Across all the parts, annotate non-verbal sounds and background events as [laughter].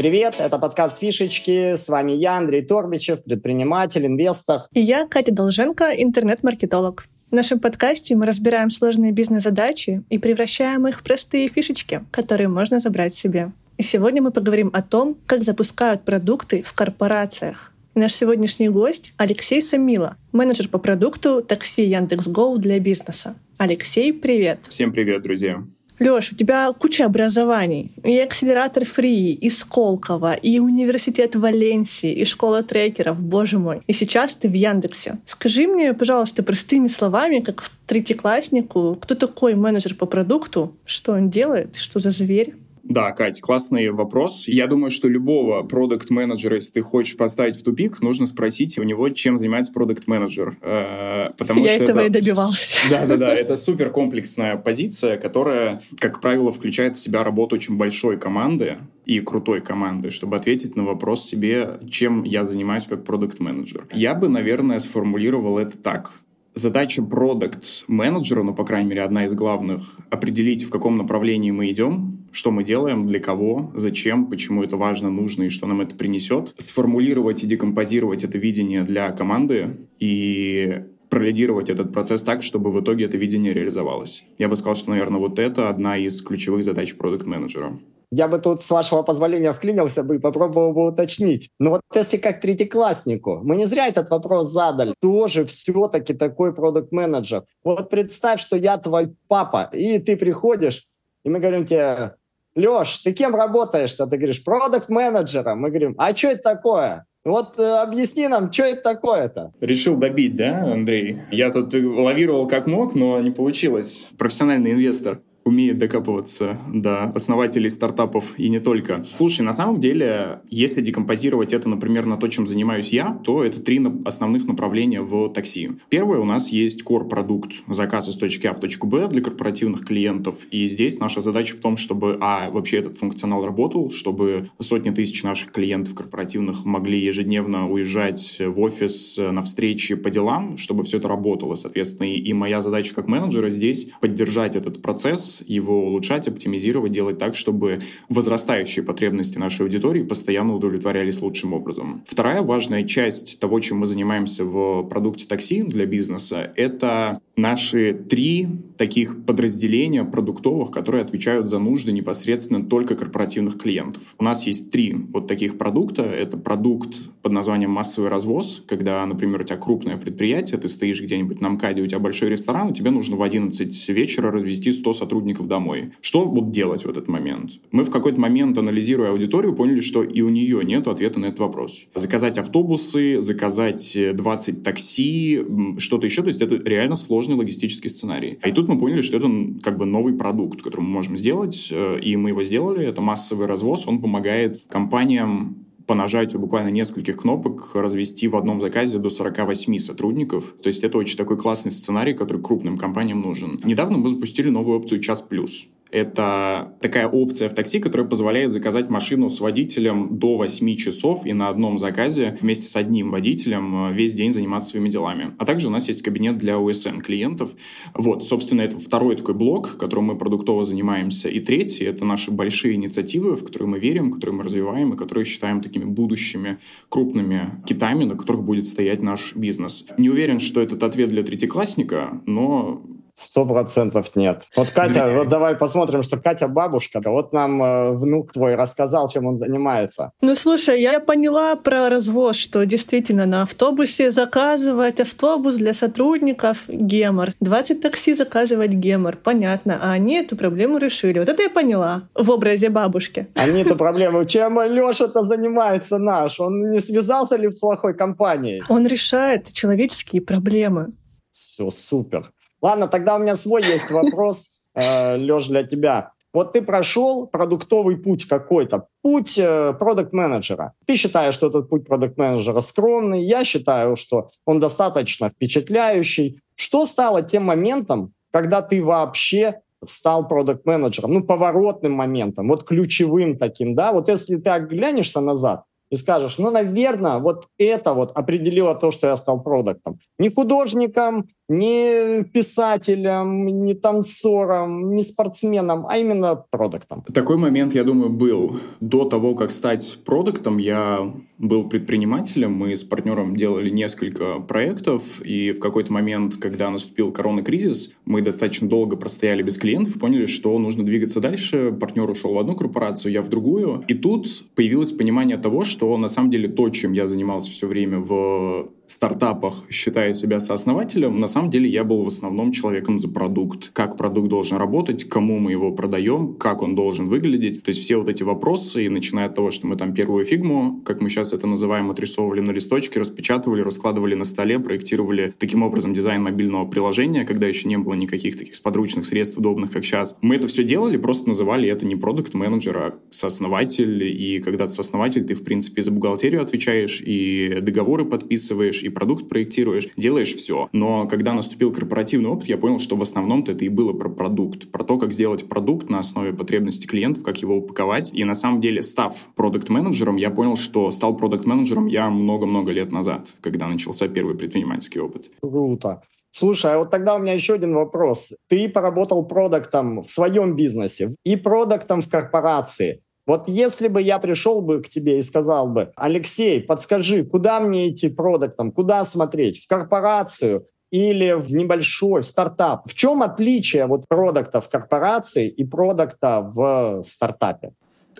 Привет, это подкаст «Фишечки». С вами я, Андрей Торбичев, предприниматель, инвестор. И я, Катя Долженко, интернет-маркетолог. В нашем подкасте мы разбираем сложные бизнес-задачи и превращаем их в простые фишечки, которые можно забрать себе. И сегодня мы поговорим о том, как запускают продукты в корпорациях. И наш сегодняшний гость — Алексей Самила, менеджер по продукту такси Яндекс.Гоу для бизнеса. Алексей, привет! Всем привет, друзья! Леш, у тебя куча образований. И акселератор Фри, и Сколково, и университет Валенсии, и школа трекеров, боже мой. И сейчас ты в Яндексе. Скажи мне, пожалуйста, простыми словами, как в третьекласснику, кто такой менеджер по продукту, что он делает, что за зверь? Да, Кать, классный вопрос. Я думаю, что любого продукт-менеджера, если ты хочешь поставить в тупик, нужно спросить у него, чем занимается продукт-менеджер. Э, потому Я что этого это... и добивалась. Да-да-да, это супер комплексная позиция, которая, как правило, включает в себя работу очень большой команды и крутой команды, чтобы ответить на вопрос себе, чем я занимаюсь как продукт-менеджер. Я бы, наверное, сформулировал это так задача продукт-менеджера, ну, по крайней мере, одна из главных, определить, в каком направлении мы идем, что мы делаем, для кого, зачем, почему это важно, нужно и что нам это принесет, сформулировать и декомпозировать это видение для команды и пролидировать этот процесс так, чтобы в итоге это видение реализовалось. Я бы сказал, что, наверное, вот это одна из ключевых задач продукт-менеджера. Я бы тут, с вашего позволения, вклинился бы и попробовал бы уточнить. Но вот если как третьекласснику, мы не зря этот вопрос задали, тоже все-таки такой продукт-менеджер. Вот представь, что я твой папа, и ты приходишь, и мы говорим тебе, Леш, ты кем работаешь-то? Ты говоришь, продукт-менеджером. Мы говорим, а что это такое? Вот э, объясни нам, что это такое-то? Решил добить, да, Андрей? Я тут лавировал как мог, но не получилось. Профессиональный инвестор умеет докапываться до основателей стартапов и не только. Слушай, на самом деле, если декомпозировать это, например, на то, чем занимаюсь я, то это три основных направления в такси. Первое, у нас есть core-продукт, заказ из точки А в точку Б для корпоративных клиентов. И здесь наша задача в том, чтобы, а, вообще этот функционал работал, чтобы сотни тысяч наших клиентов корпоративных могли ежедневно уезжать в офис на встречи по делам, чтобы все это работало, соответственно. И моя задача как менеджера здесь поддержать этот процесс, его улучшать, оптимизировать, делать так, чтобы возрастающие потребности нашей аудитории постоянно удовлетворялись лучшим образом. Вторая важная часть того, чем мы занимаемся в продукте такси для бизнеса, это наши три таких подразделения продуктовых, которые отвечают за нужды непосредственно только корпоративных клиентов. У нас есть три вот таких продукта. Это продукт под названием массовый развоз, когда, например, у тебя крупное предприятие, ты стоишь где-нибудь на МКАДе, у тебя большой ресторан, и тебе нужно в 11 вечера развести 100 сотрудников домой. Что будут делать в этот момент? Мы в какой-то момент, анализируя аудиторию, поняли, что и у нее нет ответа на этот вопрос. Заказать автобусы, заказать 20 такси, что-то еще, то есть это реально сложный логистический сценарий. И тут мы поняли, что это как бы новый продукт, который мы можем сделать, э, и мы его сделали. Это массовый развоз, он помогает компаниям по нажатию буквально нескольких кнопок развести в одном заказе до 48 сотрудников. То есть это очень такой классный сценарий, который крупным компаниям нужен. Недавно мы запустили новую опцию «Час плюс». Это такая опция в такси, которая позволяет заказать машину с водителем до 8 часов и на одном заказе вместе с одним водителем э, весь день заниматься своими делами. А также у нас есть кабинет для USN клиентов. Вот, собственно, это второй такой блок, которым мы продуктово занимаемся. И третий — это наши большие инициативы, в которые мы верим, которые мы развиваем и которые считаем такими будущими крупными китами, на которых будет стоять наш бизнес. Не уверен, что этот ответ для третьеклассника, но Сто процентов нет. Вот Катя, вот давай посмотрим, что Катя бабушка. Вот нам э, внук твой рассказал, чем он занимается. Ну, слушай, я поняла про развоз, что действительно на автобусе заказывать автобус для сотрудников — гемор. 20 такси заказывать — гемор. Понятно. А они эту проблему решили. Вот это я поняла в образе бабушки. Они эту [laughs] проблему... Чем Леша-то занимается наш? Он не связался ли с плохой компанией? Он решает человеческие проблемы. Все, супер. Ладно, тогда у меня свой есть вопрос, [laughs] э, Леш, для тебя. Вот ты прошел продуктовый путь какой-то, путь э, продукт-менеджера. Ты считаешь, что этот путь продукт-менеджера скромный, я считаю, что он достаточно впечатляющий. Что стало тем моментом, когда ты вообще стал продукт-менеджером? Ну, поворотным моментом, вот ключевым таким, да? Вот если ты оглянешься назад, и скажешь, ну, наверное, вот это вот определило то, что я стал продуктом. Не художником, не писателем, не танцором, не спортсменом, а именно продуктом? Такой момент, я думаю, был. До того, как стать продуктом, я был предпринимателем. Мы с партнером делали несколько проектов, и в какой-то момент, когда наступил коронакризис, мы достаточно долго простояли без клиентов, поняли, что нужно двигаться дальше. Партнер ушел в одну корпорацию, я в другую. И тут появилось понимание того, что на самом деле то, чем я занимался все время в стартапах считаю себя сооснователем, на самом деле я был в основном человеком за продукт. Как продукт должен работать, кому мы его продаем, как он должен выглядеть. То есть все вот эти вопросы, и начиная от того, что мы там первую фигму, как мы сейчас это называем, отрисовывали на листочке, распечатывали, раскладывали на столе, проектировали таким образом дизайн мобильного приложения, когда еще не было никаких таких подручных средств удобных, как сейчас. Мы это все делали, просто называли это не продукт менеджер а сооснователь. И когда ты сооснователь, ты, в принципе, за бухгалтерию отвечаешь, и договоры подписываешь, и продукт проектируешь, делаешь все. Но когда наступил корпоративный опыт, я понял, что в основном-то это и было про продукт, про то, как сделать продукт на основе потребностей клиентов, как его упаковать. И на самом деле, став продукт-менеджером, я понял, что стал продукт-менеджером я много-много лет назад, когда начался первый предпринимательский опыт. Круто. Слушай, а вот тогда у меня еще один вопрос. Ты поработал продуктом в своем бизнесе и продуктом в корпорации. Вот если бы я пришел бы к тебе и сказал бы, Алексей, подскажи, куда мне идти продуктом, куда смотреть, в корпорацию или в небольшой в стартап? В чем отличие вот продукта в корпорации и продукта в стартапе?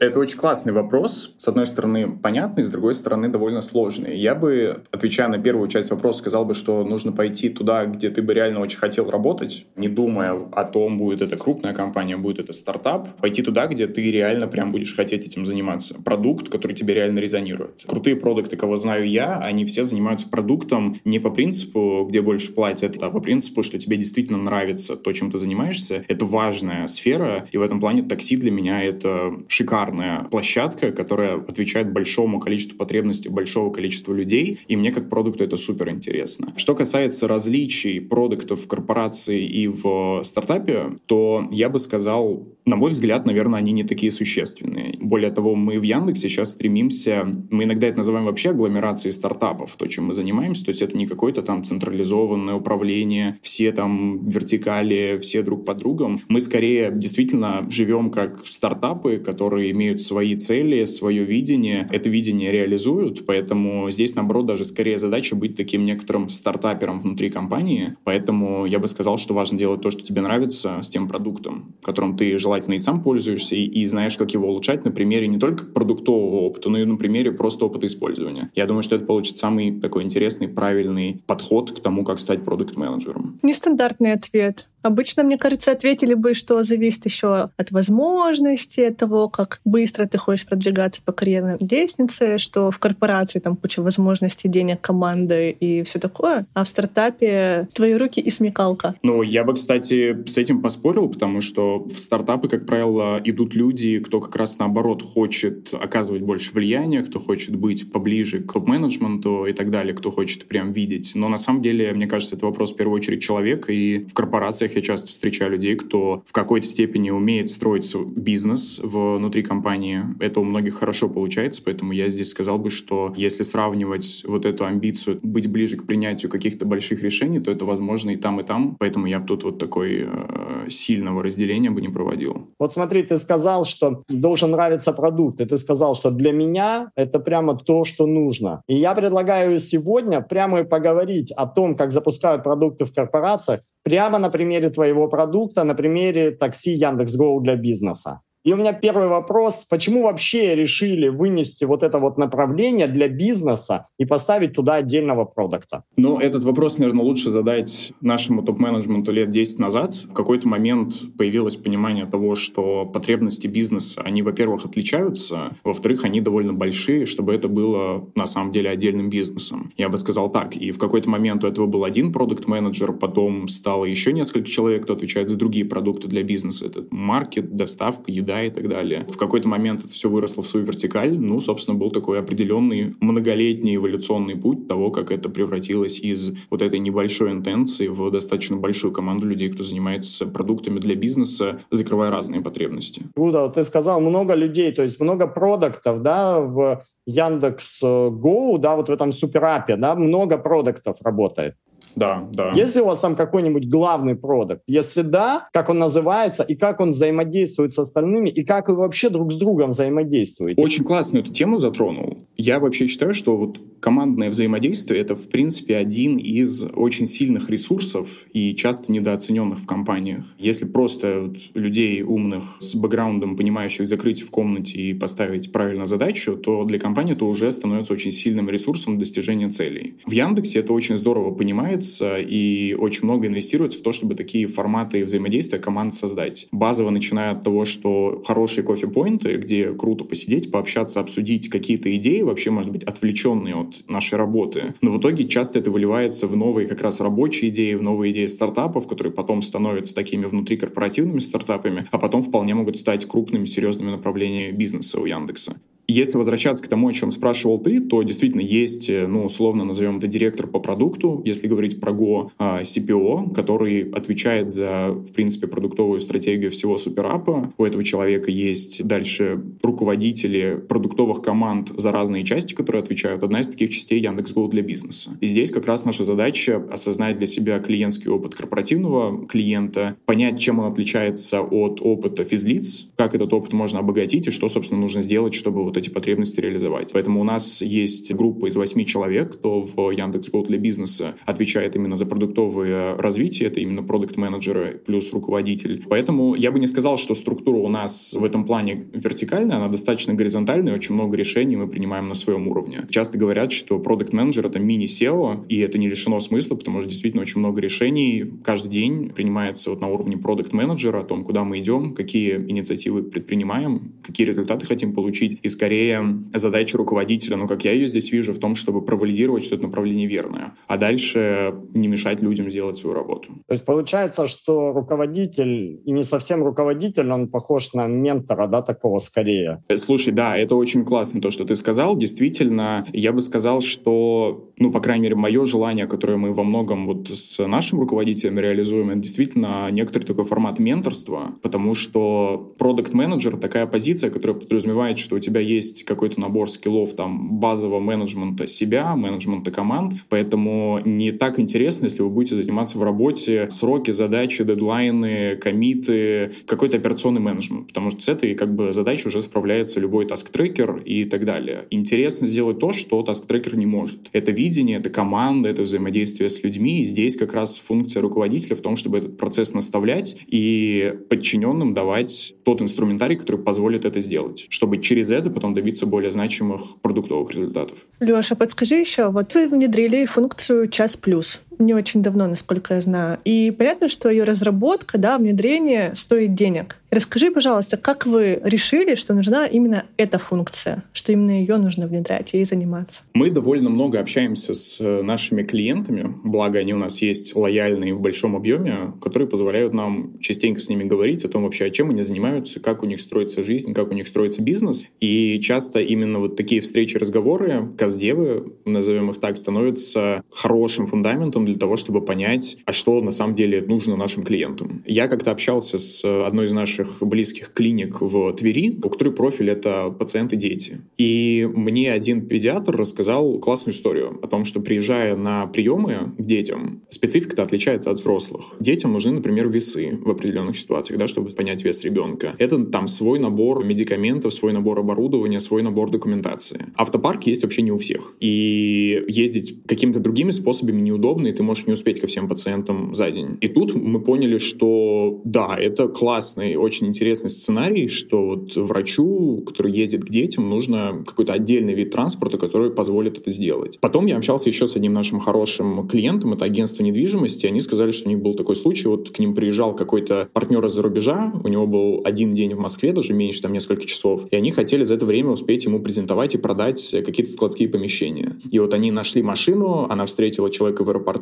Это очень классный вопрос. С одной стороны, понятный, с другой стороны, довольно сложный. Я бы, отвечая на первую часть вопроса, сказал бы, что нужно пойти туда, где ты бы реально очень хотел работать, не думая о том, будет это крупная компания, будет это стартап. Пойти туда, где ты реально прям будешь хотеть этим заниматься. Продукт, который тебе реально резонирует. Крутые продукты, кого знаю я, они все занимаются продуктом не по принципу, где больше платят, а по принципу, что тебе действительно нравится то, чем ты занимаешься. Это важная сфера, и в этом плане такси для меня это шикарно шикарная площадка, которая отвечает большому количеству потребностей большого количества людей, и мне как продукту это супер интересно. Что касается различий продуктов в корпорации и в стартапе, то я бы сказал, на мой взгляд, наверное, они не такие существенные. Более того, мы в Яндексе сейчас стремимся, мы иногда это называем вообще агломерацией стартапов, то, чем мы занимаемся, то есть это не какое-то там централизованное управление, все там вертикали, все друг под другом. Мы скорее действительно живем как стартапы, которые имеют свои цели, свое видение, это видение реализуют, поэтому здесь, наоборот, даже скорее задача быть таким некоторым стартапером внутри компании, поэтому я бы сказал, что важно делать то, что тебе нравится с тем продуктом, которым ты желательно и сам пользуешься, и, и знаешь, как его улучшать на примере не только продуктового опыта, но и на примере просто опыта использования. Я думаю, что это получит самый такой интересный, правильный подход к тому, как стать продукт-менеджером. Нестандартный ответ. Обычно, мне кажется, ответили бы, что зависит еще от возможности, от того, как быстро ты хочешь продвигаться по карьерной лестнице, что в корпорации там куча возможностей, денег, команды и все такое, а в стартапе твои руки и смекалка. Ну, я бы, кстати, с этим поспорил, потому что в стартапы, как правило, идут люди, кто как раз наоборот хочет оказывать больше влияния, кто хочет быть поближе к топ-менеджменту и так далее, кто хочет прям видеть. Но на самом деле, мне кажется, это вопрос в первую очередь человека, и в корпорациях презентациях я часто встречаю людей, кто в какой-то степени умеет строить бизнес внутри компании. Это у многих хорошо получается, поэтому я здесь сказал бы, что если сравнивать вот эту амбицию быть ближе к принятию каких-то больших решений, то это возможно и там, и там. Поэтому я бы тут вот такой э, сильного разделения бы не проводил. Вот смотри, ты сказал, что должен нравиться продукт, и ты сказал, что для меня это прямо то, что нужно. И я предлагаю сегодня прямо и поговорить о том, как запускают продукты в корпорациях, прямо на примере твоего продукта, на примере такси Яндекс.Гоу для бизнеса. И у меня первый вопрос, почему вообще решили вынести вот это вот направление для бизнеса и поставить туда отдельного продукта? Ну, этот вопрос, наверное, лучше задать нашему топ-менеджменту лет 10 назад. В какой-то момент появилось понимание того, что потребности бизнеса, они, во-первых, отличаются, во-вторых, они довольно большие, чтобы это было на самом деле отдельным бизнесом. Я бы сказал так. И в какой-то момент у этого был один продукт-менеджер, потом стало еще несколько человек, кто отвечает за другие продукты для бизнеса. Это маркет, доставка, еда еда и так далее. В какой-то момент это все выросло в свою вертикаль. Ну, собственно, был такой определенный многолетний эволюционный путь того, как это превратилось из вот этой небольшой интенции в достаточно большую команду людей, кто занимается продуктами для бизнеса, закрывая разные потребности. Круто. Ты сказал много людей, то есть много продуктов, да, в Яндекс Go, да, вот в этом суперапе, да, много продуктов работает. Да, да. Есть ли у вас там какой-нибудь главный продукт? Если да, как он называется, и как он взаимодействует с остальными, и как вы вообще друг с другом взаимодействуете? Очень классную эту тему затронул. Я вообще считаю, что вот командное взаимодействие — это, в принципе, один из очень сильных ресурсов и часто недооцененных в компаниях. Если просто вот людей умных с бэкграундом, понимающих закрыть в комнате и поставить правильно задачу, то для компании это уже становится очень сильным ресурсом достижения целей. В Яндексе это очень здорово понимается и очень много инвестируется в то, чтобы такие форматы взаимодействия команд создать. Базово начиная от того, что хорошие кофе-поинты, где круто посидеть, пообщаться, обсудить какие-то идеи, вообще, может быть, отвлеченные от нашей работы. Но в итоге часто это выливается в новые как раз рабочие идеи, в новые идеи стартапов, которые потом становятся такими внутрикорпоративными стартапами, а потом вполне могут стать крупными, серьезными направлениями бизнеса у Яндекса. Если возвращаться к тому, о чем спрашивал ты, то действительно есть, ну, условно назовем это директор по продукту, если говорить про Go, а, CPO, который отвечает за, в принципе, продуктовую стратегию всего суперапа. У этого человека есть дальше руководители продуктовых команд за разные части, которые отвечают. Одна из таких частей Яндекс.Го для бизнеса. И здесь как раз наша задача осознать для себя клиентский опыт корпоративного клиента, понять, чем он отличается от опыта физлиц, как этот опыт можно обогатить и что, собственно, нужно сделать, чтобы вот эти потребности реализовать. Поэтому у нас есть группа из восьми человек, кто в Яндекс.Го для бизнеса отвечает именно за продуктовое развитие, это именно продукт-менеджеры плюс руководитель. Поэтому я бы не сказал, что структура у нас в этом плане вертикальная, она достаточно горизонтальная, очень много решений мы принимаем на своем уровне. Часто говорят, что продукт-менеджер — это мини-SEO, и это не лишено смысла, потому что действительно очень много решений каждый день принимается вот на уровне продукт-менеджера о том, куда мы идем, какие инициативы предпринимаем, какие результаты хотим получить, и скорее задача руководителя, ну, как я ее здесь вижу, в том, чтобы провалидировать, что это направление верное, а дальше не мешать людям сделать свою работу. То есть получается, что руководитель, и не совсем руководитель, он похож на ментора, да, такого скорее? Э, слушай, да, это очень классно, то, что ты сказал. Действительно, я бы сказал, что, ну, по крайней мере, мое желание, которое мы во многом вот с нашим руководителем реализуем, это действительно некоторый такой формат менторства, потому что продукт-менеджер — такая позиция, которая подразумевает, что у тебя есть есть какой-то набор скиллов там базового менеджмента себя, менеджмента команд, поэтому не так интересно, если вы будете заниматься в работе сроки, задачи, дедлайны, коммиты, какой-то операционный менеджмент, потому что с этой как бы задачей уже справляется любой таск-трекер и так далее. Интересно сделать то, что таск-трекер не может. Это видение, это команда, это взаимодействие с людьми, и здесь как раз функция руководителя в том, чтобы этот процесс наставлять и подчиненным давать тот инструментарий, который позволит это сделать, чтобы через это потом добиться более значимых продуктовых результатов. Леша, подскажи еще, вот вы внедрили функцию «Час плюс» Adios. Не очень давно, насколько я знаю. И понятно, что ее разработка, да, внедрение стоит денег. Расскажи, пожалуйста, как вы решили, что нужна именно эта функция, что именно ее нужно внедрять и заниматься? Мы довольно много общаемся с э, нашими клиентами, благо они у нас есть лояльные в большом объеме, которые позволяют нам частенько с ними говорить о том вообще, о чем они занимаются, как у них строится жизнь, как у них строится бизнес. И часто именно вот такие встречи, разговоры, каздевы, назовем их так, становятся хорошим фундаментом для того, чтобы понять, а что на самом деле нужно нашим клиентам. Я как-то общался с э, одной из наших близких клиник в Твери, у которой профиль — это пациенты-дети. И мне один педиатр рассказал классную историю о том, что приезжая на приемы к детям, специфика отличается от взрослых. Детям нужны, например, весы в определенных ситуациях, да, чтобы понять вес ребенка. Это там свой набор медикаментов, свой набор оборудования, свой набор документации. Автопарк есть вообще не у всех. И ездить какими-то другими способами неудобно, и ты можешь не успеть ко всем пациентам за день. И тут мы поняли, что да, это классный, очень интересный сценарий, что вот врачу, который ездит к детям, нужно какой-то отдельный вид транспорта, который позволит это сделать. Потом я общался еще с одним нашим хорошим клиентом, это агентство недвижимости, они сказали, что у них был такой случай, вот к ним приезжал какой-то партнер из-за рубежа, у него был один день в Москве, даже меньше, там несколько часов, и они хотели за это время успеть ему презентовать и продать какие-то складские помещения. И вот они нашли машину, она встретила человека в аэропорту,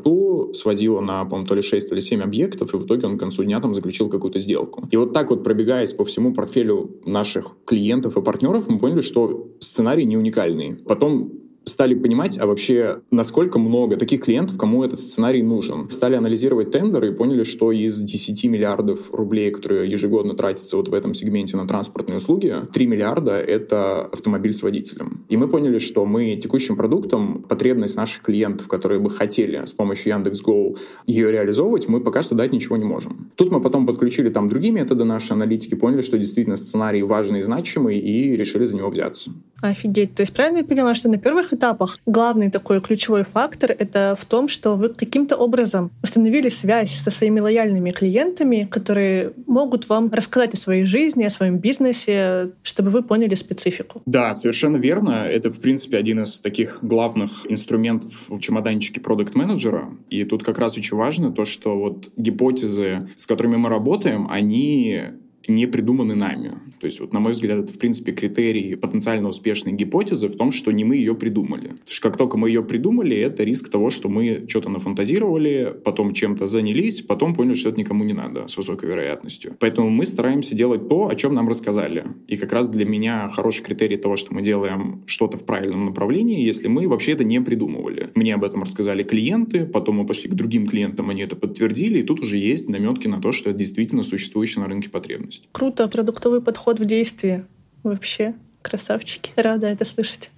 свозила на, по-моему, то ли 6, то ли 7 объектов, и в итоге он к концу дня там заключил какую-то сделку. И вот так вот, пробегаясь по всему портфелю наших клиентов и партнеров, мы поняли, что сценарий не уникальный. Потом стали понимать, а вообще, насколько много таких клиентов, кому этот сценарий нужен. Стали анализировать тендеры и поняли, что из 10 миллиардов рублей, которые ежегодно тратятся вот в этом сегменте на транспортные услуги, 3 миллиарда — это автомобиль с водителем. И мы поняли, что мы текущим продуктом потребность наших клиентов, которые бы хотели с помощью Яндекс.Го ее реализовывать, мы пока что дать ничего не можем. Тут мы потом подключили там другие методы нашей аналитики, поняли, что действительно сценарий важный и значимый, и решили за него взяться. Офигеть. То есть правильно я поняла, что на первых этапах главный такой ключевой фактор — это в том, что вы каким-то образом установили связь со своими лояльными клиентами, которые могут вам рассказать о своей жизни, о своем бизнесе, чтобы вы поняли специфику. Да, совершенно верно. Это, в принципе, один из таких главных инструментов в чемоданчике продукт-менеджера. И тут как раз очень важно то, что вот гипотезы, с которыми мы работаем, они не придуманы нами. То есть, вот, на мой взгляд, это, в принципе, критерий потенциально успешной гипотезы в том, что не мы ее придумали. Потому что как только мы ее придумали, это риск того, что мы что-то нафантазировали, потом чем-то занялись, потом поняли, что это никому не надо с высокой вероятностью. Поэтому мы стараемся делать то, о чем нам рассказали. И как раз для меня хороший критерий того, что мы делаем что-то в правильном направлении, если мы вообще это не придумывали. Мне об этом рассказали клиенты, потом мы пошли к другим клиентам, они это подтвердили, и тут уже есть наметки на то, что это действительно существующая на рынке потребность. Круто, продуктовый подход в действие. Вообще, красавчики. Рада это слышать.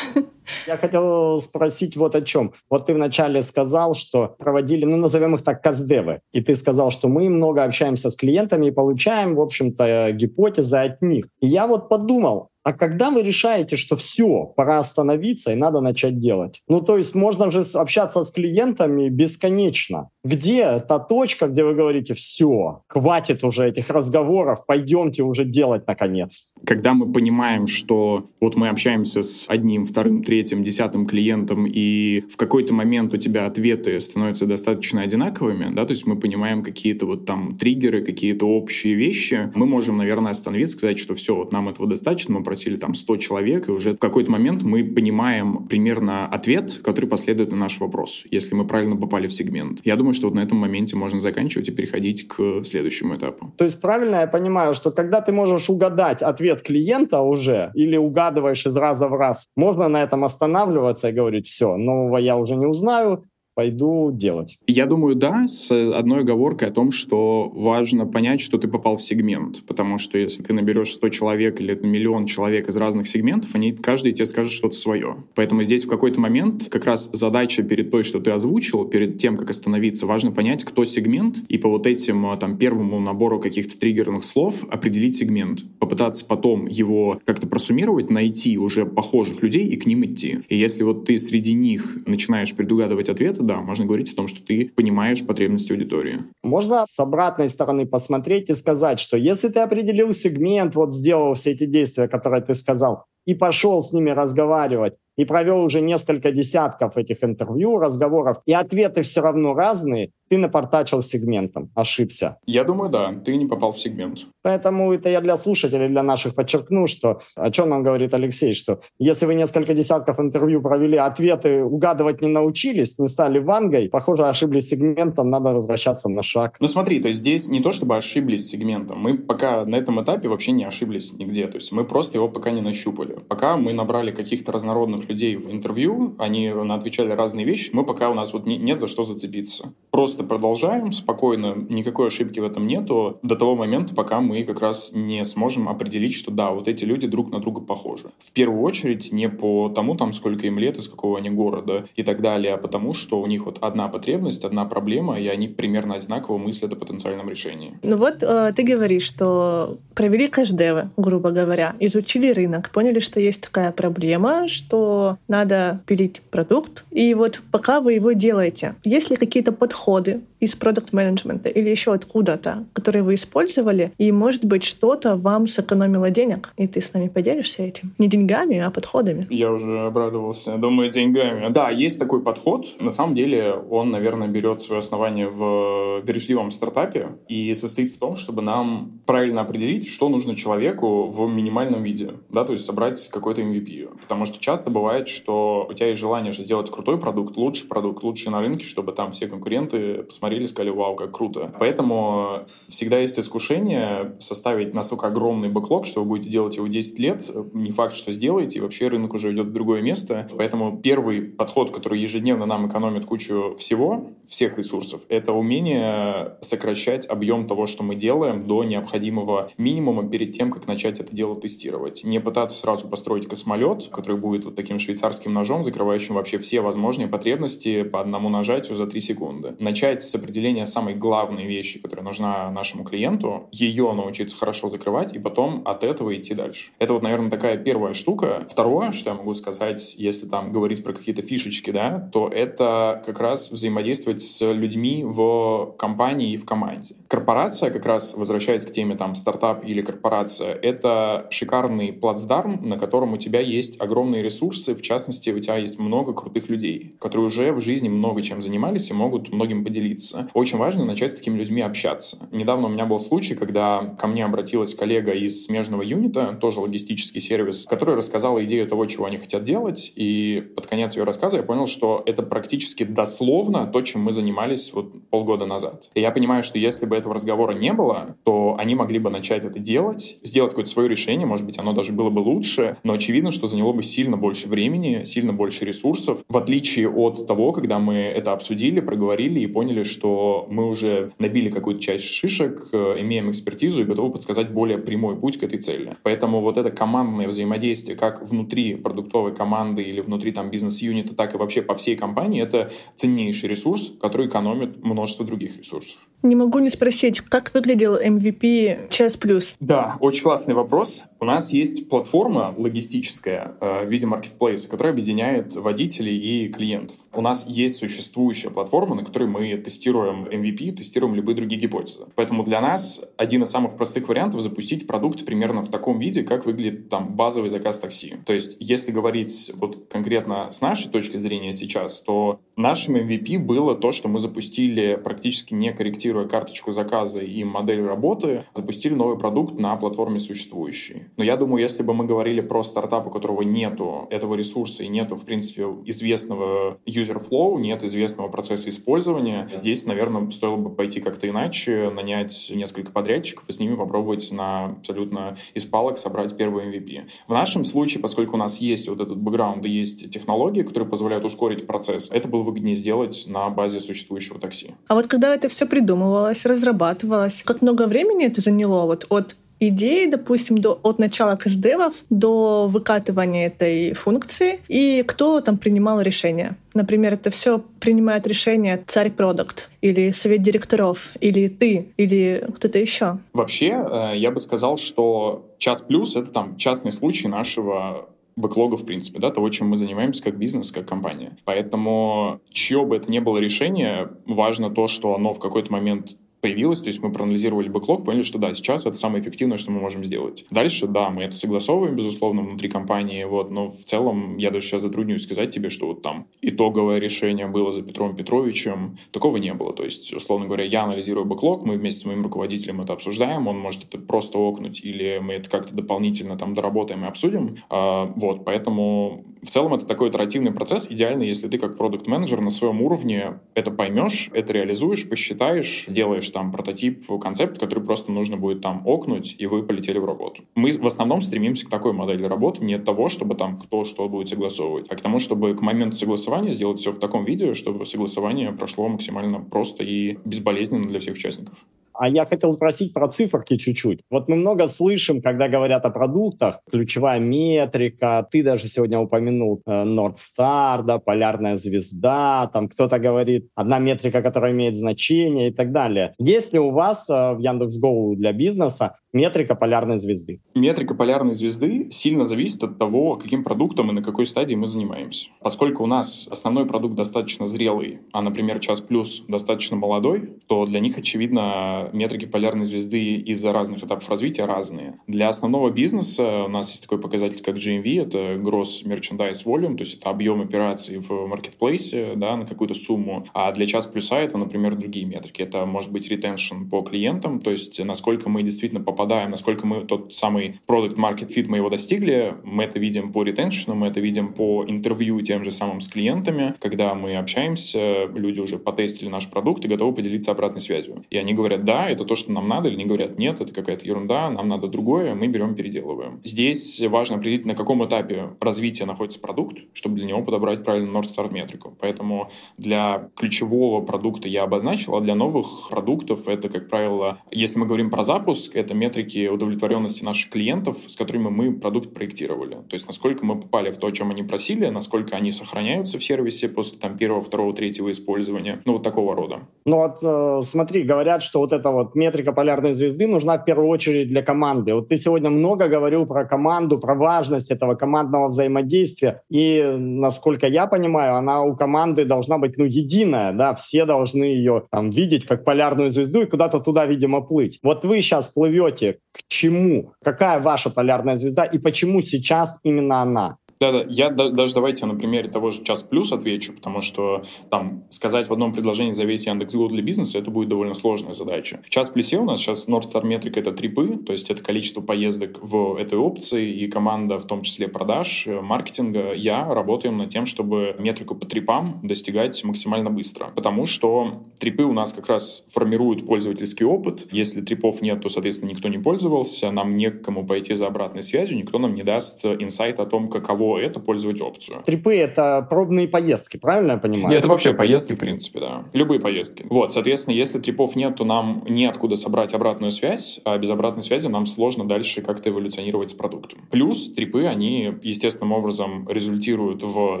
Я хотел спросить вот о чем. Вот ты вначале сказал, что проводили, ну, назовем их так, каздевы. И ты сказал, что мы много общаемся с клиентами и получаем, в общем-то, гипотезы от них. И я вот подумал, а когда вы решаете, что все, пора остановиться и надо начать делать? Ну, то есть можно же общаться с клиентами бесконечно. Где та точка, где вы говорите, все, хватит уже этих разговоров, пойдемте уже делать наконец? Когда мы понимаем, что вот мы общаемся с одним, вторым, третьим, десятым клиентом, и в какой-то момент у тебя ответы становятся достаточно одинаковыми, да, то есть мы понимаем какие-то вот там триггеры, какие-то общие вещи, мы можем, наверное, остановиться, сказать, что все, вот нам этого достаточно, мы опросили там 100 человек, и уже в какой-то момент мы понимаем примерно ответ, который последует на наш вопрос, если мы правильно попали в сегмент. Я думаю, что вот на этом моменте можно заканчивать и переходить к следующему этапу. То есть правильно я понимаю, что когда ты можешь угадать ответ клиента уже или угадываешь из раза в раз, можно на этом останавливаться и говорить, все, нового я уже не узнаю, пойду делать? Я думаю, да, с одной оговоркой о том, что важно понять, что ты попал в сегмент. Потому что если ты наберешь 100 человек или миллион человек из разных сегментов, они каждый тебе скажет что-то свое. Поэтому здесь в какой-то момент как раз задача перед той, что ты озвучил, перед тем, как остановиться, важно понять, кто сегмент, и по вот этим а, там первому набору каких-то триггерных слов определить сегмент. Попытаться потом его как-то просуммировать, найти уже похожих людей и к ним идти. И если вот ты среди них начинаешь предугадывать ответы, да, можно говорить о том, что ты понимаешь потребности аудитории. Можно с обратной стороны посмотреть и сказать, что если ты определил сегмент, вот сделал все эти действия, которые ты сказал, и пошел с ними разговаривать, и провел уже несколько десятков этих интервью, разговоров, и ответы все равно разные, ты напортачил сегментом, ошибся. Я думаю, да, ты не попал в сегмент. Поэтому это я для слушателей, для наших подчеркну, что о чем нам говорит Алексей, что если вы несколько десятков интервью провели, ответы угадывать не научились, не стали вангой, похоже, ошиблись сегментом, надо возвращаться на шаг. Ну смотри, то есть здесь не то, чтобы ошиблись сегментом, мы пока на этом этапе вообще не ошиблись нигде, то есть мы просто его пока не нащупали. Пока мы набрали каких-то разнородных людей в интервью, они отвечали разные вещи, мы пока у нас вот нет за что зацепиться. Просто просто продолжаем спокойно, никакой ошибки в этом нету, до того момента, пока мы как раз не сможем определить, что да, вот эти люди друг на друга похожи. В первую очередь не по тому, там, сколько им лет, из какого они города и так далее, а потому, что у них вот одна потребность, одна проблема, и они примерно одинаково мыслят о потенциальном решении. Ну вот э, ты говоришь, что провели кэшдевы, грубо говоря, изучили рынок, поняли, что есть такая проблема, что надо пилить продукт, и вот пока вы его делаете, есть ли какие-то подходы, люди из продукт-менеджмента или еще откуда-то, которые вы использовали, и, может быть, что-то вам сэкономило денег, и ты с нами поделишься этим. Не деньгами, а подходами. Я уже обрадовался. Думаю, деньгами. Да, есть такой подход. На самом деле он, наверное, берет свое основание в бережливом стартапе и состоит в том, чтобы нам правильно определить, что нужно человеку в минимальном виде. Да, то есть собрать какой-то MVP. Потому что часто бывает, что у тебя есть желание же сделать крутой продукт, лучший продукт, лучший на рынке, чтобы там все конкуренты посмотрели, сказали, вау, как круто. Поэтому всегда есть искушение составить настолько огромный бэклог, что вы будете делать его 10 лет. Не факт, что сделаете, и вообще рынок уже идет в другое место. Поэтому первый подход, который ежедневно нам экономит кучу всего, всех ресурсов, это умение сокращать объем того, что мы делаем, до необходимого минимума перед тем, как начать это дело тестировать. Не пытаться сразу построить космолет, который будет вот таким швейцарским ножом, закрывающим вообще все возможные потребности по одному нажатию за 3 секунды. Начать с определения самой главной вещи, которая нужна нашему клиенту, ее научиться хорошо закрывать, и потом от этого идти дальше. Это вот, наверное, такая первая штука. Второе, что я могу сказать, если там говорить про какие-то фишечки, да, то это как раз взаимодействовать с людьми в компании и в команде. Корпорация, как раз возвращаясь к теме там стартап или корпорация, это шикарный плацдарм, на котором у тебя есть огромные ресурсы, в частности, у тебя есть много крутых людей, которые уже в жизни много чем занимались и могут многим поделиться. Очень важно начать с такими людьми общаться. Недавно у меня был случай, когда ко мне обратилась коллега из смежного юнита, тоже логистический сервис, который рассказала идею того, чего они хотят делать, и под конец ее рассказа я понял, что это практически дословно то, чем мы занимались вот полгода назад. И я понимаю, что если бы этого разговора не было, то они могли бы начать это делать, сделать какое-то свое решение, может быть, оно даже было бы лучше, но очевидно, что заняло бы сильно больше времени, сильно больше ресурсов, в отличие от того, когда мы это обсудили, проговорили и поняли, что мы уже набили какую-то часть шишек, э, имеем экспертизу и готовы подсказать более прямой путь к этой цели. Поэтому вот это командное взаимодействие как внутри продуктовой команды или внутри там бизнес-юнита, так и вообще по всей компании, это ценнейший ресурс, который экономит множество других ресурсов. Не могу не спросить, как выглядел MVP Час Плюс? Да, очень классный вопрос. У нас есть платформа логистическая э, в виде маркетплейса, которая объединяет водителей и клиентов. У нас есть существующая платформа, на которой мы тестируем MVP, тестируем любые другие гипотезы. Поэтому для нас один из самых простых вариантов запустить продукт примерно в таком виде, как выглядит там базовый заказ такси. То есть, если говорить вот конкретно с нашей точки зрения сейчас, то нашим MVP было то, что мы запустили практически не корректируя карточку заказа и модель работы, запустили новый продукт на платформе существующей. Но я думаю, если бы мы говорили про стартап, у которого нету этого ресурса и нету, в принципе, известного user flow, нет известного процесса использования, здесь, наверное, стоило бы пойти как-то иначе, нанять несколько подрядчиков и с ними попробовать на абсолютно из палок собрать первый MVP. В нашем случае, поскольку у нас есть вот этот бэкграунд и есть технологии, которые позволяют ускорить процесс, это было выгоднее сделать на базе существующего такси. А вот когда это все придумывалось, разрабатывалось, как много времени это заняло вот от идеи, допустим, до, от начала КСДевов до выкатывания этой функции, и кто там принимал решение. Например, это все принимает решение царь продукт или совет директоров, или ты, или кто-то еще. Вообще, э, я бы сказал, что час плюс — это там частный случай нашего бэклога, в принципе, да, того, чем мы занимаемся как бизнес, как компания. Поэтому, чье бы это ни было решение, важно то, что оно в какой-то момент появилось, то есть мы проанализировали бэклог, поняли, что да, сейчас это самое эффективное, что мы можем сделать. Дальше, да, мы это согласовываем, безусловно, внутри компании, вот, но в целом я даже сейчас затруднюсь сказать тебе, что вот там итоговое решение было за Петром Петровичем, такого не было. То есть, условно говоря, я анализирую бэклог, мы вместе с моим руководителем это обсуждаем, он может это просто окнуть, или мы это как-то дополнительно там доработаем и обсудим. А, вот, поэтому в целом это такой итеративный процесс. Идеально, если ты как продукт менеджер на своем уровне это поймешь, это реализуешь, посчитаешь, сделаешь там прототип, концепт, который просто нужно будет там окнуть, и вы полетели в работу. Мы в основном стремимся к такой модели работы, не от того, чтобы там кто что будет согласовывать, а к тому, чтобы к моменту согласования сделать все в таком виде, чтобы согласование прошло максимально просто и безболезненно для всех участников. А я хотел спросить про циферки чуть-чуть. Вот мы много слышим, когда говорят о продуктах, ключевая метрика, ты даже сегодня упомянул э, North Star, да, полярная звезда, там кто-то говорит одна метрика, которая имеет значение и так далее. Есть ли у вас э, в Яндекс.Гоу для бизнеса метрика полярной звезды? Метрика полярной звезды сильно зависит от того, каким продуктом и на какой стадии мы занимаемся. Поскольку у нас основной продукт достаточно зрелый, а, например, час плюс достаточно молодой, то для них, очевидно, метрики полярной звезды из-за разных этапов развития разные. Для основного бизнеса у нас есть такой показатель, как GMV, это Gross Merchandise Volume, то есть это объем операций в маркетплейсе да, на какую-то сумму. А для час плюса это, например, другие метрики. Это может быть retention по клиентам, то есть насколько мы действительно попадаем попадаем, насколько мы тот самый продукт market fit мы его достигли, мы это видим по ретеншну, мы это видим по интервью тем же самым с клиентами, когда мы общаемся, люди уже потестили наш продукт и готовы поделиться обратной связью. И они говорят, да, это то, что нам надо, или они говорят, нет, это какая-то ерунда, нам надо другое, мы берем, переделываем. Здесь важно определить, на каком этапе развития находится продукт, чтобы для него подобрать правильно North Star метрику. Поэтому для ключевого продукта я обозначил, а для новых продуктов это, как правило, если мы говорим про запуск, это метрики удовлетворенности наших клиентов, с которыми мы продукт проектировали. То есть насколько мы попали в то, о чем они просили, насколько они сохраняются в сервисе после там, первого, второго, третьего использования. Ну, вот такого рода. Ну вот э, смотри, говорят, что вот эта вот метрика полярной звезды нужна в первую очередь для команды. Вот ты сегодня много говорил про команду, про важность этого командного взаимодействия. И, насколько я понимаю, она у команды должна быть, ну, единая, да, все должны ее там видеть как полярную звезду и куда-то туда, видимо, плыть. Вот вы сейчас плывете к чему? Какая ваша полярная звезда и почему сейчас именно она? Да-да, я да, даже давайте на примере того же час плюс отвечу, потому что там сказать в одном предложении за весь Яндекс.Го для бизнеса это будет довольно сложная задача. В час плюсе у нас сейчас North Star метрика это трипы, то есть это количество поездок в этой опции, и команда, в том числе продаж, э, маркетинга, я работаем над тем, чтобы метрику по трипам достигать максимально быстро. Потому что трипы у нас как раз формируют пользовательский опыт. Если трипов нет, то, соответственно, никто не пользовался, нам не к кому пойти за обратной связью, никто нам не даст инсайт о том, каково это пользовать опцию. Трипы — это пробные поездки, правильно я понимаю? Нет, это вообще поездки, в принципе, да. Любые поездки. Вот, соответственно, если трипов нет, то нам неоткуда собрать обратную связь, а без обратной связи нам сложно дальше как-то эволюционировать с продуктом. Плюс трипы, они естественным образом результируют в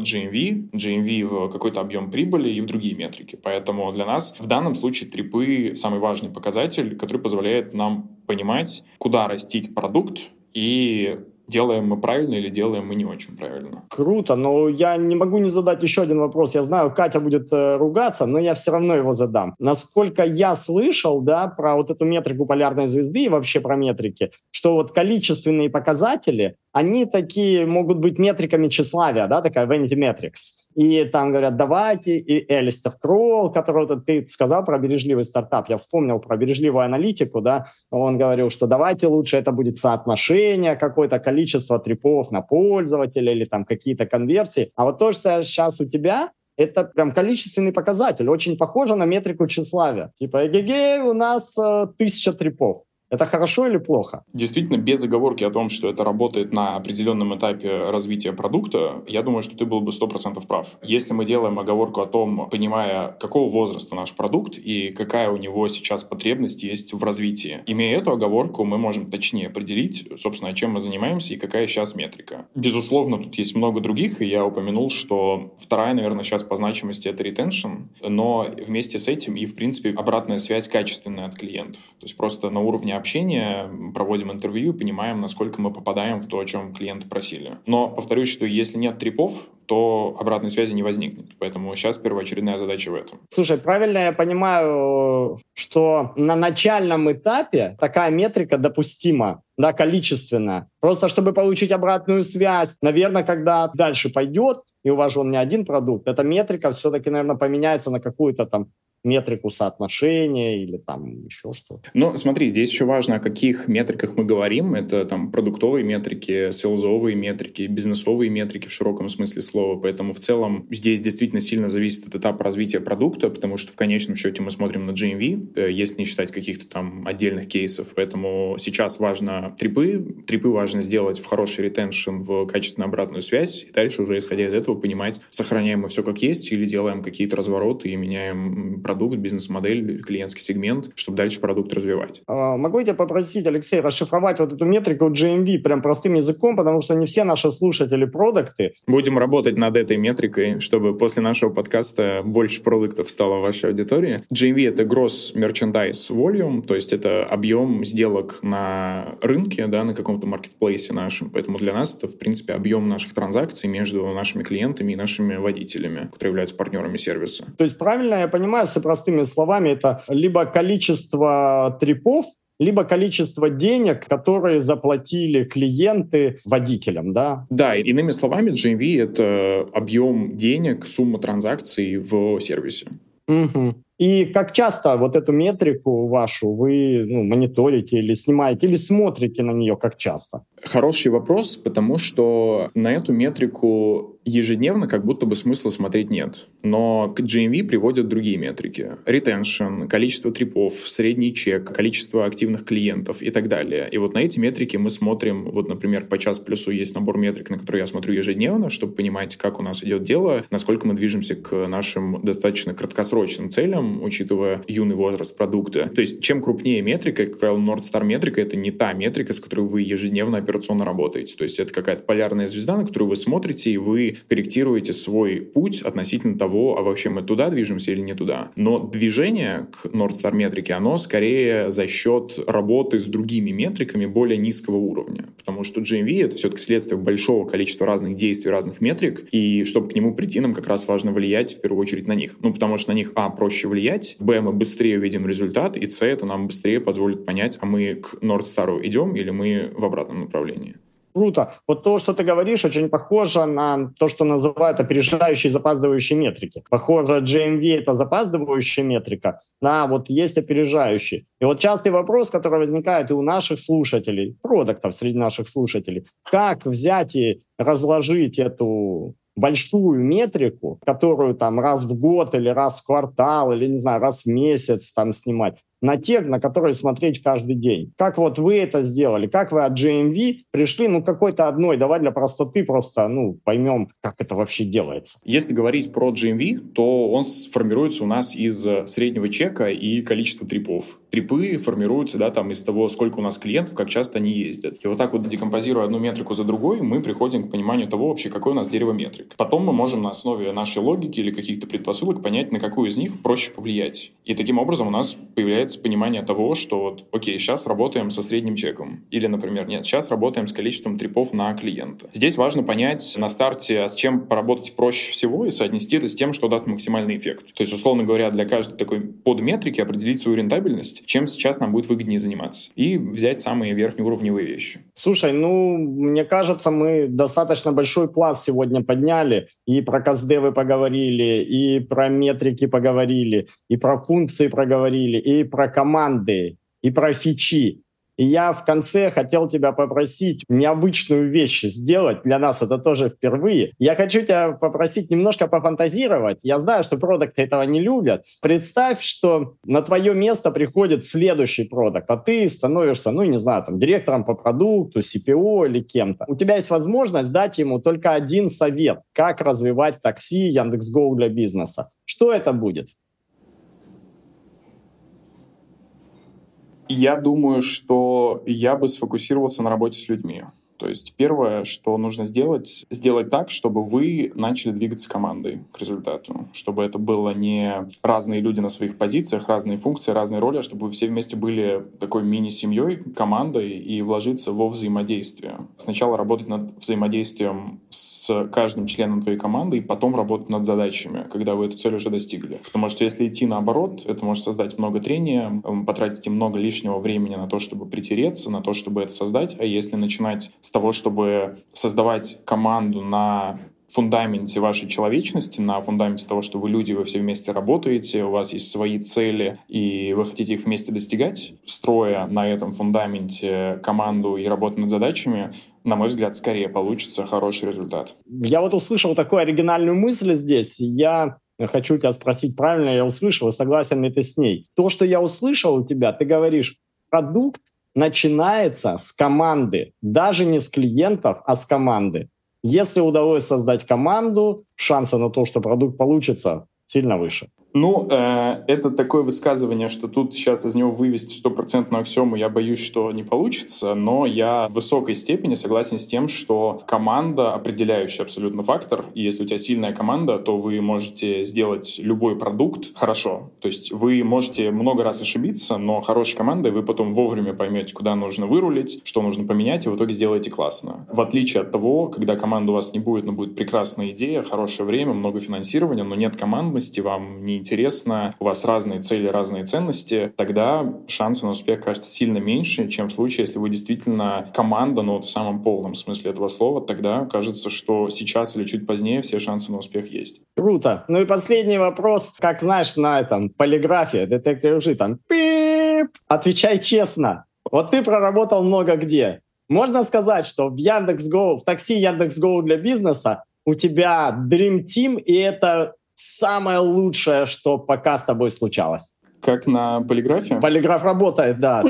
GMV, GMV в какой-то объем прибыли и в другие метрики. Поэтому для нас в данном случае трипы самый важный показатель, который позволяет нам понимать, куда растить продукт и делаем мы правильно или делаем мы не очень правильно. Круто, но я не могу не задать еще один вопрос. Я знаю, Катя будет э, ругаться, но я все равно его задам. Насколько я слышал, да, про вот эту метрику полярной звезды и вообще про метрики, что вот количественные показатели, они такие могут быть метриками тщеславия, да, такая vanity metrics. И там говорят, давайте, и Элистер Кролл, вот ты сказал про бережливый стартап, я вспомнил про бережливую аналитику, да, он говорил, что давайте лучше это будет соотношение какое-то количество трипов на пользователя или там какие-то конверсии. А вот то, что сейчас у тебя, это прям количественный показатель, очень похоже на метрику тщеславия. Типа, эгегей, у нас э, тысяча трипов. Это хорошо или плохо? Действительно, без оговорки о том, что это работает на определенном этапе развития продукта, я думаю, что ты был бы 100% прав. Если мы делаем оговорку о том, понимая, какого возраста наш продукт и какая у него сейчас потребность есть в развитии, имея эту оговорку, мы можем точнее определить, собственно, чем мы занимаемся и какая сейчас метрика. Безусловно, тут есть много других, и я упомянул, что вторая, наверное, сейчас по значимости это retention, но вместе с этим и, в принципе, обратная связь качественная от клиентов. То есть просто на уровне общения, проводим интервью, понимаем, насколько мы попадаем в то, о чем клиенты просили. Но повторюсь, что если нет трипов, то обратной связи не возникнет. Поэтому сейчас первоочередная задача в этом. Слушай, правильно я понимаю, что на начальном этапе такая метрика допустима, да, количественная. Просто чтобы получить обратную связь, наверное, когда дальше пойдет, и у вас же он не один продукт, эта метрика все-таки, наверное, поменяется на какую-то там метрику соотношения или там еще что-то. Ну, смотри, здесь еще важно, о каких метриках мы говорим. Это там продуктовые метрики, селзовые метрики, бизнесовые метрики в широком смысле слова. Поэтому в целом здесь действительно сильно зависит от этапа развития продукта, потому что в конечном счете мы смотрим на GMV, э, если не считать каких-то там отдельных кейсов. Поэтому сейчас важно трипы. Трипы важно сделать в хороший ретеншн, в качественную обратную связь. И дальше уже, исходя из этого, понимать, сохраняем мы все как есть или делаем какие-то развороты и меняем продукт, бизнес-модель, клиентский сегмент, чтобы дальше продукт развивать. А, могу я тебя попросить, Алексей, расшифровать вот эту метрику GMV прям простым языком, потому что не все наши слушатели продукты. Будем работать над этой метрикой, чтобы после нашего подкаста больше продуктов стало в вашей аудитории. GMV — это Gross Merchandise Volume, то есть это объем сделок на рынке, да, на каком-то маркетплейсе нашем. Поэтому для нас это, в принципе, объем наших транзакций между нашими клиентами и нашими водителями, которые являются партнерами сервиса. То есть правильно я понимаю, если простыми словами, это либо количество трипов, либо количество денег, которые заплатили клиенты водителям, да? Да, иными словами, GMV — это объем денег, сумма транзакций в сервисе. Угу. И как часто вот эту метрику вашу вы ну, мониторите или снимаете, или смотрите на нее как часто? Хороший вопрос, потому что на эту метрику ежедневно как будто бы смысла смотреть нет. Но к GMV приводят другие метрики. Retention, количество трипов, средний чек, количество активных клиентов и так далее. И вот на эти метрики мы смотрим, вот, например, по час плюсу есть набор метрик, на которые я смотрю ежедневно, чтобы понимать, как у нас идет дело, насколько мы движемся к нашим достаточно краткосрочным целям, учитывая юный возраст продукта. То есть, чем крупнее метрика, как правило, North Star метрика — это не та метрика, с которой вы ежедневно операционно работаете. То есть, это какая-то полярная звезда, на которую вы смотрите, и вы корректируете свой путь относительно того, а вообще мы туда движемся или не туда. Но движение к North Star метрике, оно скорее за счет работы с другими метриками более низкого уровня. Потому что GMV — это все-таки следствие большого количества разных действий, разных метрик, и чтобы к нему прийти, нам как раз важно влиять в первую очередь на них. Ну, потому что на них, а, проще влиять, б, мы быстрее увидим результат, и с, это нам быстрее позволит понять, а мы к Star идем или мы в обратном направлении. Круто. Вот то, что ты говоришь, очень похоже на то, что называют опережающие запаздывающие метрики. Похоже, GMV — это запаздывающая метрика, на вот есть опережающие. И вот частый вопрос, который возникает и у наших слушателей, продуктов среди наших слушателей, как взять и разложить эту большую метрику, которую там раз в год или раз в квартал или, не знаю, раз в месяц там снимать, на те, на которые смотреть каждый день. Как вот вы это сделали? Как вы от GMV пришли, ну, какой-то одной? Давай для простоты просто, ну, поймем, как это вообще делается. Если говорить про GMV, то он сформируется у нас из среднего чека и количества трипов. Трипы формируются, да, там, из того, сколько у нас клиентов, как часто они ездят. И вот так вот, декомпозируя одну метрику за другой, мы приходим к пониманию того вообще, какой у нас дерево метрик. Потом мы можем на основе нашей логики или каких-то предпосылок понять, на какую из них проще повлиять. И таким образом у нас появляется появляется понимание того, что вот, окей, сейчас работаем со средним чеком. Или, например, нет, сейчас работаем с количеством трипов на клиента. Здесь важно понять на старте, а с чем поработать проще всего и соотнести это с тем, что даст максимальный эффект. То есть, условно говоря, для каждой такой подметрики определить свою рентабельность, чем сейчас нам будет выгоднее заниматься. И взять самые верхнеуровневые вещи. Слушай, ну, мне кажется, мы достаточно большой пласт сегодня подняли. И про каздевы поговорили, и про метрики поговорили, и про функции проговорили, и про команды, и про фичи. И я в конце хотел тебя попросить необычную вещь сделать. Для нас это тоже впервые. Я хочу тебя попросить немножко пофантазировать. Я знаю, что продукты этого не любят. Представь, что на твое место приходит следующий продукт, а ты становишься, ну, не знаю, там, директором по продукту, CPO или кем-то. У тебя есть возможность дать ему только один совет, как развивать такси Яндекс.Гоу для бизнеса. Что это будет? Я думаю, что я бы сфокусировался на работе с людьми. То есть первое, что нужно сделать, сделать так, чтобы вы начали двигаться командой к результату. Чтобы это было не разные люди на своих позициях, разные функции, разные роли, а чтобы вы все вместе были такой мини-семьей, командой и вложиться во взаимодействие. Сначала работать над взаимодействием с каждым членом твоей команды и потом работать над задачами, когда вы эту цель уже достигли. Потому что если идти наоборот, это может создать много трения, потратить много лишнего времени на то, чтобы притереться, на то, чтобы это создать. А если начинать с того, чтобы создавать команду на фундаменте вашей человечности, на фундаменте того, что вы люди, вы все вместе работаете, у вас есть свои цели, и вы хотите их вместе достигать, строя на этом фундаменте команду и работу над задачами, на мой взгляд, скорее получится хороший результат. Я вот услышал такую оригинальную мысль здесь. Я хочу тебя спросить, правильно я услышал, и согласен ли ты с ней. То, что я услышал у тебя, ты говоришь, продукт начинается с команды, даже не с клиентов, а с команды. Если удалось создать команду, шансы на то, что продукт получится, сильно выше. Ну, э, это такое высказывание, что тут сейчас из него вывести стопроцентную аксиому, я боюсь, что не получится, но я в высокой степени согласен с тем, что команда — определяющий абсолютно фактор, и если у тебя сильная команда, то вы можете сделать любой продукт хорошо. То есть вы можете много раз ошибиться, но хорошей командой вы потом вовремя поймете, куда нужно вырулить, что нужно поменять, и в итоге сделаете классно. В отличие от того, когда команда у вас не будет, но будет прекрасная идея, хорошее время, много финансирования, но нет командности, вам не интересно, у вас разные цели, разные ценности, тогда шансы на успех кажется сильно меньше, чем в случае, если вы действительно команда, но вот в самом полном смысле этого слова, тогда кажется, что сейчас или чуть позднее все шансы на успех есть. Круто. Ну и последний вопрос. Как знаешь, на этом полиграфе, детектор лжи, там пип, отвечай честно. Вот ты проработал много где. Можно сказать, что в Яндекс.Го, в такси Яндекс.Го для бизнеса у тебя Dream Team, и это самое лучшее, что пока с тобой случалось. Как на полиграфе? Полиграф работает, да.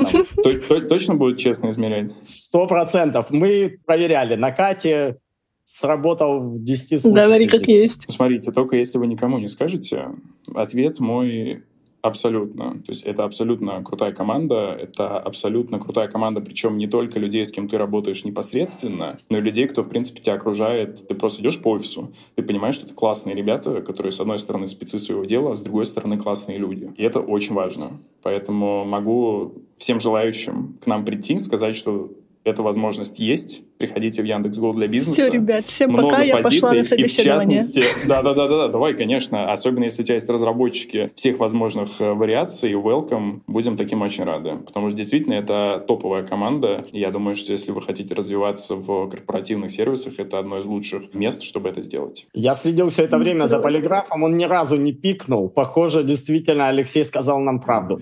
[laughs] Точно будет честно измерять? Сто процентов. Мы проверяли. На Кате сработал в 10 случаях. Говори как есть. Смотрите, только если вы никому не скажете, ответ мой Абсолютно. То есть это абсолютно крутая команда, это абсолютно крутая команда, причем не только людей, с кем ты работаешь непосредственно, но и людей, кто, в принципе, тебя окружает. Ты просто идешь по офису, ты понимаешь, что это классные ребята, которые, с одной стороны, спецы своего дела, а с другой стороны, классные люди. И это очень важно. Поэтому могу всем желающим к нам прийти, сказать, что эта возможность есть. Приходите в Яндекс.Го для бизнеса. Все, ребят, всем Много пока, я пошла на собеседование. И в частности, да-да-да, давай, конечно, особенно если у тебя есть разработчики всех возможных э, вариаций, welcome, будем таким очень рады. Потому что действительно это топовая команда. Я думаю, что если вы хотите развиваться в корпоративных сервисах, это одно из лучших мест, чтобы это сделать. Я следил все это время за полиграфом, он ни разу не пикнул. Похоже, действительно, Алексей сказал нам правду.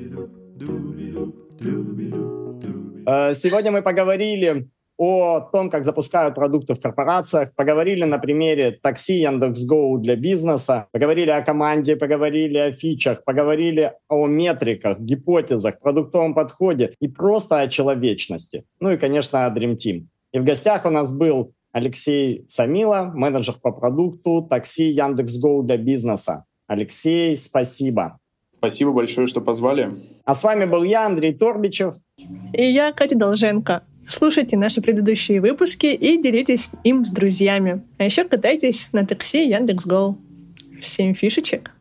Э, сегодня мы поговорили о том, как запускают продукты в корпорациях, поговорили на примере такси Яндекс.Гоу для бизнеса, поговорили о команде, поговорили о фичах, поговорили о метриках, гипотезах, продуктовом подходе и просто о человечности. Ну и, конечно, о Dream Team. И в гостях у нас был Алексей Самила, менеджер по продукту такси Яндекс.Гоу для бизнеса. Алексей, спасибо. Спасибо большое, что позвали. А с вами был я, Андрей Торбичев. И я, Катя Долженко. Слушайте наши предыдущие выпуски и делитесь им с друзьями. А еще катайтесь на такси Яндекс.Го. Всем фишечек!